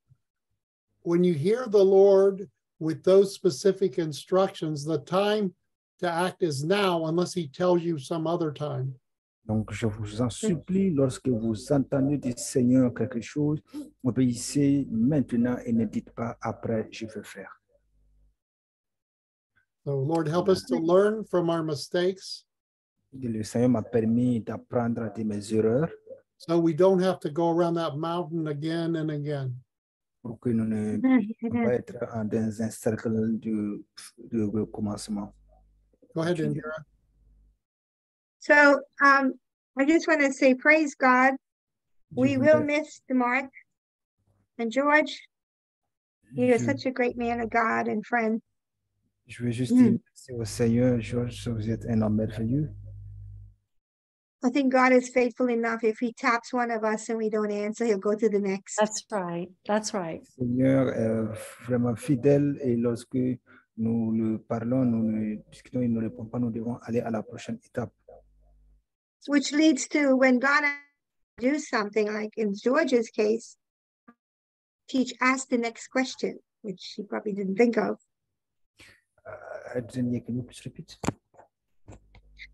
when you hear the Lord with those specific instructions, the time to act is now, unless he tells you some other time. Donc, je vous en supplie, lorsque vous entendez du Seigneur quelque chose, obéissez maintenant et ne dites pas après, je vais faire. So Lord, help us to learn from our mistakes le Seigneur m'a permis d'apprendre de mes erreurs so we don't have to go around that mountain again and again. pour que nous ne puissions pas être dans un cercle de, de recommencement. Go ahead, Indira. So um, I just want to say, praise God. Je We will voudrais- miss Mark and George. you're such a great man of God and friend. Je veux juste Mm. dire au Seigneur, Georges, vous êtes un homme merveilleux. I think God is faithful enough. If he taps one of us and we don't answer, he'll go to the next. That's right. That's right. Seigneur est vraiment fidèle et lorsque nous le parlons, nous ne discutons, il ne répond pas, nous devons aller à la prochaine étape. Which leads to when God do something, like in George's case, teach ask the next question, which he probably didn't think of. Uh, Adrien, can you please repeat?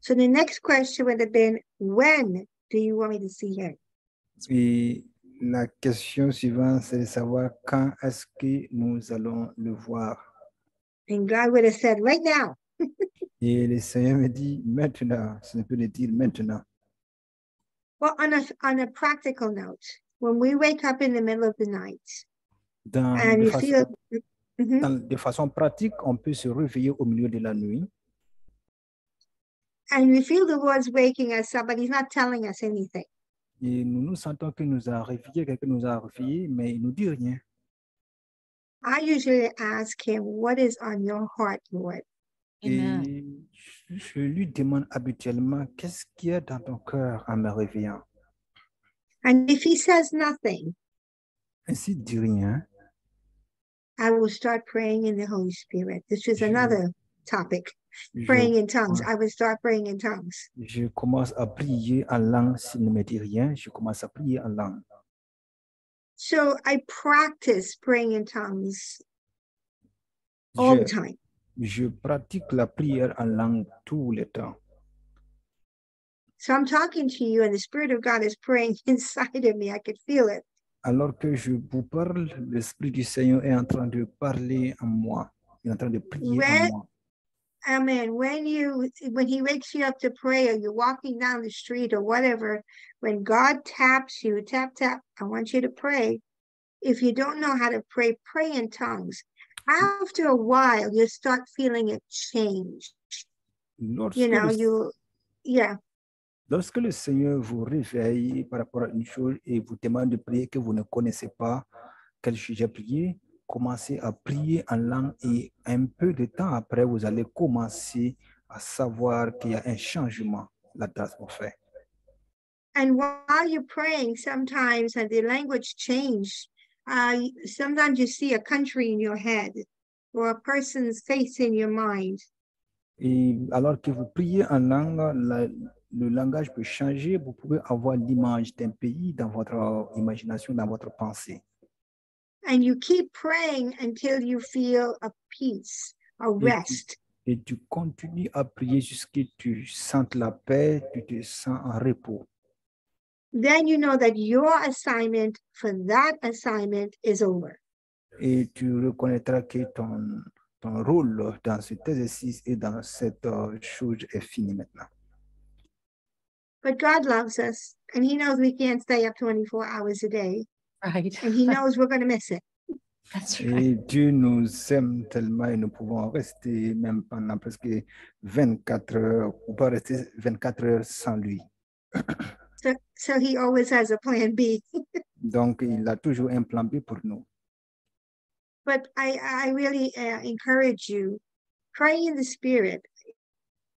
So the next question would have been, when do you want me to see him? Et la question suivante, c'est de savoir quand est-ce que nous allons le voir. And God would have said, right now. Et le Seigneur me dit maintenant, ce ne peut le dire maintenant. Well, on a on a practical note, when we wake up in the middle of the night Dans, and de, façon, feel Mhm. dans- de façon pratique, on peut se réveiller au milieu de la nuit and we feel the Lord's waking us up, but He's not telling us anything. et nous nous sentons que nous a réveillés, quelqu'un nous a réveillés, mais il nous dit rien. I usually ask Him, What is on your heart, Lord? Amen. Et je, je lui demande habituellement qu'est-ce qu'il y a dans ton cœur en me réveillant? And if He says nothing, Et s'il dit rien, I will start praying in the Holy Spirit. This is Je- another topic, je, praying in tongues. I will start praying in tongues. je commence à prier en langue. S'il ne me dit rien, je commence à prier en langue. So I practice praying in tongues all the Je, time. Je pratique la prière en langue tout le temps. So I'm talking to you, and the Spirit of God is praying inside of me. I could feel it. Alors que je vous parle, l'Esprit du Seigneur est en train de parler en moi. Il est en train de prier Ouais. en moi. Amen. When you when he wakes you up to pray or you're walking down the street or whatever, when God taps you, tap tap, I want you to pray. If you don't know how to pray, pray in tongues. After a while, you start feeling it change. Lorsque, You know, le, you yeah. lorsque le Seigneur vous réveille par rapport à une chose et vous demande de prier que vous ne connaissez pas, quel sujet prier, commencez à prier en langue et un peu de temps après, vous allez commencer à savoir qu'il y a un changement là dans l'atmosphère. And while you're praying, sometimes and the language change. Uh, sometimes you see a country in your head or a person's face in your mind. Et alors que vous priez en langue, la- le langage peut changer. Vous pouvez avoir l'image d'un pays dans votre imagination, dans votre pensée. and you keep praying until you feel a peace, a tu- rest. Et tu continues à prier jusqu'à ce que tu sentes la paix, tu te sens en repos. Then you know that your assignment for that assignment is over. Et tu reconnaîtras que ton, ton rôle dans cet exercice et dans cette euh, chose est fini maintenant. But God loves us and He knows we can't stay up 24 hours a day Right. and He knows we're going to miss it. That's right. Et Dieu nous aime tellement et nous pouvons rester même pendant presque 24 heures, ou pas rester 24 heures sans lui. So, so He always has a plan B. Donc, il a toujours un plan B pour nous. But I, I really uh, encourage you, pray in the Spirit.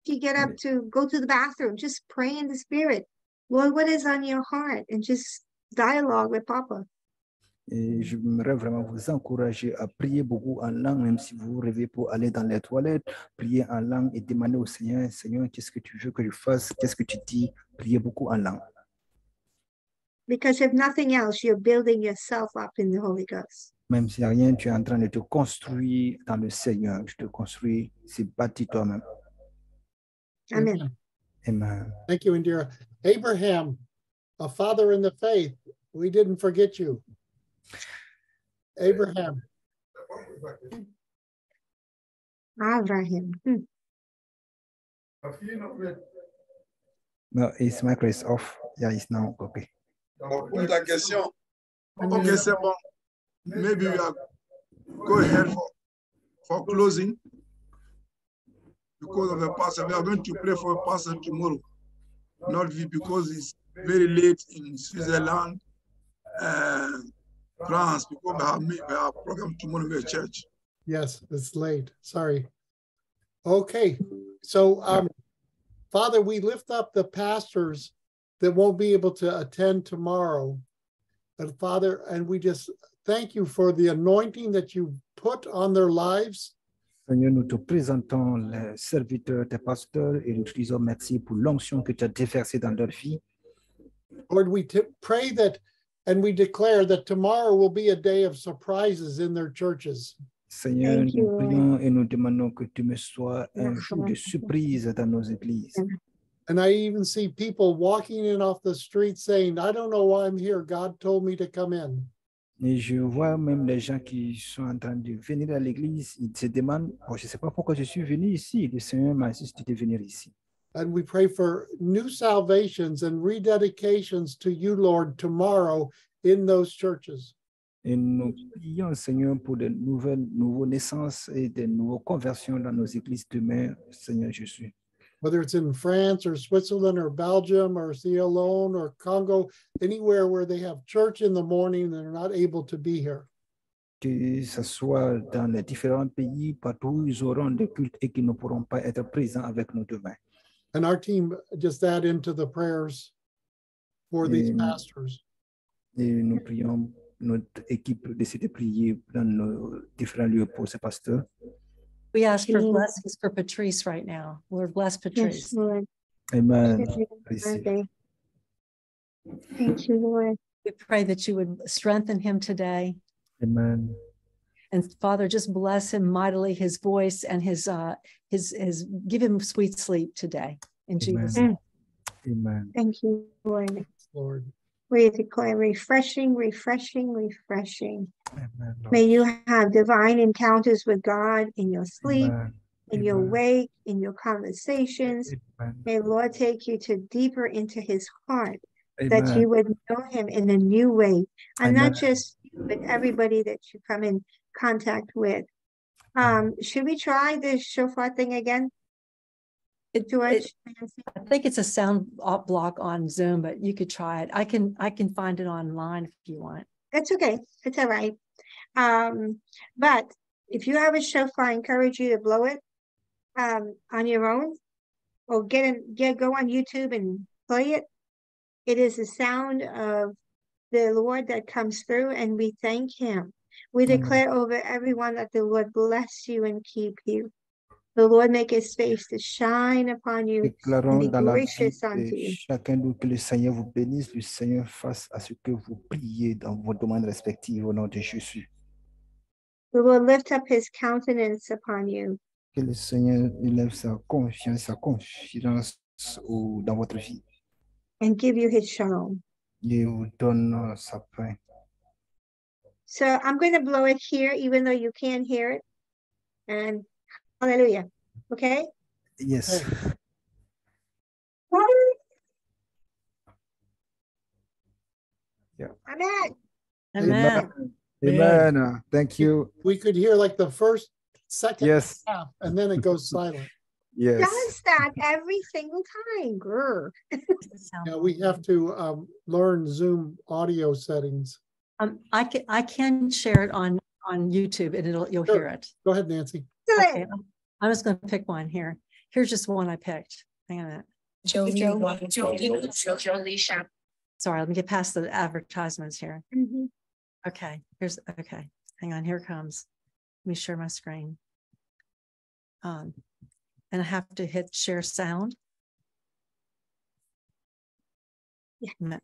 If you get up to go to the bathroom, just pray in the Spirit. Lord, what is on your heart? And just dialogue with Papa. Et j'aimerais vraiment vous encourager à prier beaucoup en langue, même si vous rêvez pour aller dans les toilettes, prier en langue et demander au Seigneur, Seigneur, qu'est-ce que tu veux que je fasse? Qu'est-ce que tu dis? Priez beaucoup en langue. Because if nothing else, you're building yourself up in the Holy Ghost. Même s'il n'y a rien, tu es en train de te construire dans le Seigneur. Tu te construis, c'est bâti toi-même. Amen. Amen. Thank you, Indira. Abraham, a father in the faith, we didn't forget you. Abraham, Abraham. Hmm. No, his mic is off. Yeah, it's now okay. Bon, pour ta question. Ok, c'est bon. Maybe we are go ahead for, for closing. Because of the pastor, we are going to pray for a pastor tomorrow. Not we because it's very late in Switzerland, uh, France, because we have, we have program tomorrow in the church. yes, it's late. Sorry. Okay, so um, Father, we lift up the pastors that won't be able to attend tomorrow. But Father, and we just thank you for the anointing that you put on their lives. Seigneur, nous te présentons les serviteurs, tes pasteurs, et nous te disons merci pour l'onction que tu as déversée dans leur vie. Lord, we t- pray that and we declare that tomorrow will be a day of surprises in their churches. Seigneur, Thank nous you, Lord. prions et nous demandons que tu me sois un jour de Lord. surprise dans nos églises. And I even see people walking in off the street saying, I don't know why I'm here. God told me to come in. Et je vois même les gens qui sont en train de venir à l'église, ils se demandent, oh, je ne sais pas pourquoi je suis venu ici. Le Seigneur m'a insisté de venir ici. And we pray for new salvations and rededications to you, Lord, tomorrow in those churches. Et nous prions, Seigneur, pour de nouvelles, nouveaux naissances et de nouvelles conversions dans nos églises demain, Seigneur Jésus. Whether it's in France or Switzerland or Belgium or Sierra Leone or Congo, anywhere where they have church in the morning and they're not able to be here. Que ce soit dans les différents pays, partout ils auront des cultes et qui ne pourront pas être présents avec nous demain. And our team just add into the prayers for these Amen. pastors. Et nous prions notre équipe décide de prier dans nos différents lieux pour ces pasteurs. We ask for Amen. blessings for Patrice right now. Lord, bless Yes, Patrice. Lord. Amen. Receive Receive. Thank you, Lord. We pray that you would strengthen him today. Amen. And Father, just bless him mightily, his voice and his uh his his give him sweet sleep today. In Jesus' Amen. name. Amen. Thank you, Lord. Lord. We declare refreshing, refreshing, refreshing. Amen. May you have divine encounters with God in your sleep, Amen. in your wake, in your conversations. Amen. May Lord take you to deeper into his heart, that you would know him in a new way. And not just you, but everybody that you come in contact with. Um, should we try the shofar thing again? It- George, it- I think it's a sound block on Zoom, but you could try it. I can I can find it online if you want. That's okay. It's all right. Um, but if you have a shofar, I encourage you to blow it um, on your own or get in, get go on YouTube and play it. It is the sound of the Lord that comes through, and we thank Him. We Amen. declare over everyone that the Lord bless you and keep you. The Lord make His face to shine upon you and Déclarons be dans la gracious unto de you. chacun d'eux que le Seigneur vous bénisse, le Seigneur fasse à ce que vous priez dans vos domaines respectifs au nom de Jésus. The Lord lift up His countenance upon you. Que le Seigneur élève sa confiance, sa au- dans votre vie and give you his shalom. et vous donne euh, sa paix. So I'm going to blow it here, even though you can't hear it. And hallelujah. Okay? Yes. Amen. Amen. Amen. Thank you. We could hear like the first, second Yes. half, and then it goes silent. Yes. Does that every single time. Grr. Yeah, we have to um, learn Zoom audio settings. Um, I can I can share it on on YouTube and it'll you'll Sure. hear it. Go ahead, Nancy. Do it. Okay, I'm- just gonna pick one here. Here's just one I picked. Hang on a minute. Sorry, let me get past the advertisements here. Mhm. Okay, here's, okay, hang on, here comes. Let me share my screen. Um, and I have to hit share sound. Yeah.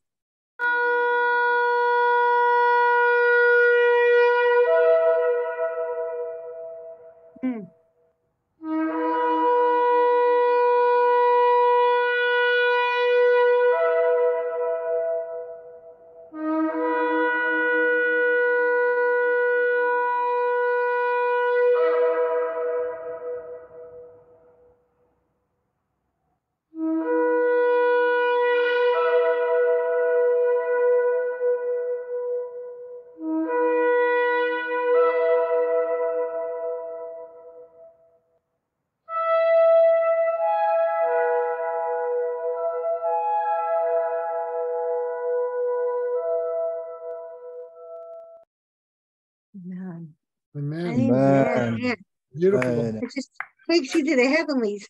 Beautiful. Amen. It just takes you to the heavenlies.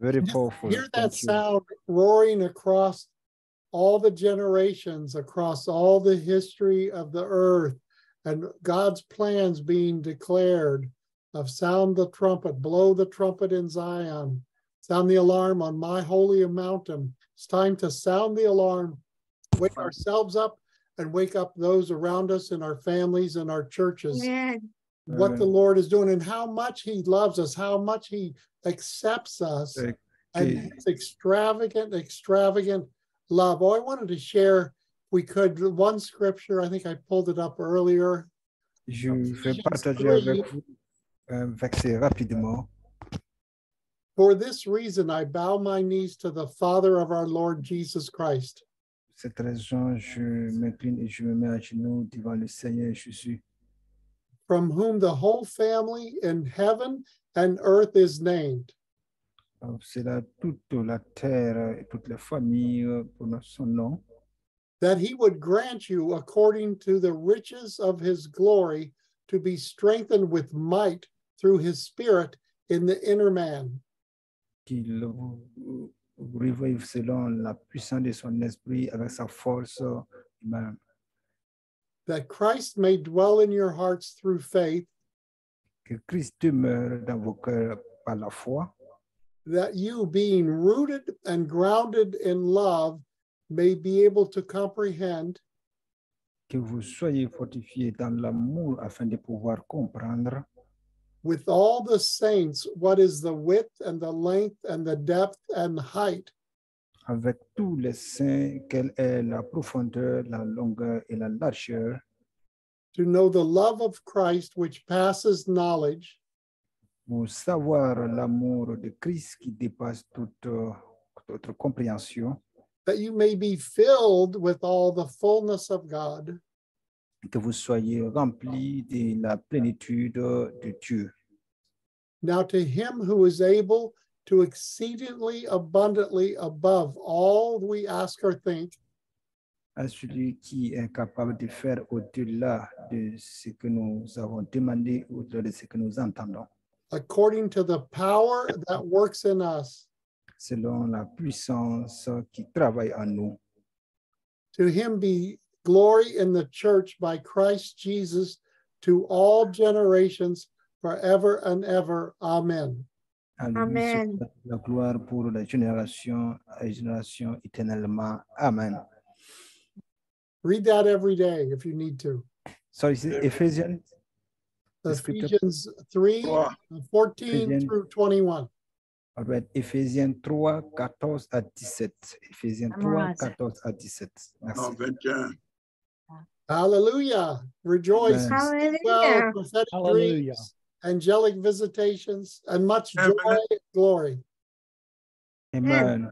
Very powerful. Hear that Thank you. sound roaring across all the generations, across all the history of the earth, and God's plans being declared of sound the trumpet, blow the trumpet in Zion, sound the alarm on my holy mountain. It's time to sound the alarm, wake ourselves up, and wake up those around us in our families and our churches Amen. What the Lord is doing and how much He loves us, how much He accepts us, Okay. and His extravagant, extravagant love. Oh, I wanted to share, we could, one scripture. I think I pulled it up earlier. Je vais partager avec vous euh, verset rapidement. For this reason, I bow my knees to the Father of our Lord Jesus Christ, cette raison, je m'incline et je me mets à genoux devant le Seigneur Jésus, from whom the whole family in heaven and earth is named. Oh, Alors, C'est là toute la terre et toutes les familles pour son nom, that he would grant you according to the riches of his glory to be strengthened with might through his spirit in the inner man, qu'il vous vous selon la puissance de son esprit avec sa force humaine, that Christ may dwell in your hearts through faith, que Christ demeure dans vos cœurs par la foi, that you, being rooted and grounded in love, may be able to comprehend. Que vous soyez fortifiés dans l'amour afin de pouvoir comprendre. With all the saints what is the width and the length and the depth and height, avec tous les saints quelle est la profondeur, la longueur et la largeur, to know the love of Christ which passes knowledge, pour savoir l'amour de Christ qui dépasse toute notre compréhension, that you may be filled with all the fullness of God. que vous soyez remplis de la plénitude de Dieu. Now to him who is able to exceedingly abundantly above all we ask or think, à celui qui est capable de faire au-delà de ce que nous avons demandé, au-delà de ce que nous entendons, according to the power that works in us. selon la puissance qui travaille en nous. To him be glory in the church by Christ Jesus to all generations forever and ever. Amen. À lui Amen. soit la gloire pour la génération et génération éternellement. Amen. Read that every day if you need to. Sorry, c'est Ephesians, Ephesians 3 14 Ephesians. through 21. all right, Ephésiens 3, 14 à 17. Ephésiens 3, Memorize it. 14 à 17. Merci. Non, 21. Hallelujah. Rejoice. Amen. Well, Hallelujah. prophetic Hallelujah. dreams, angelic visitations, and much joy and glory. Amen.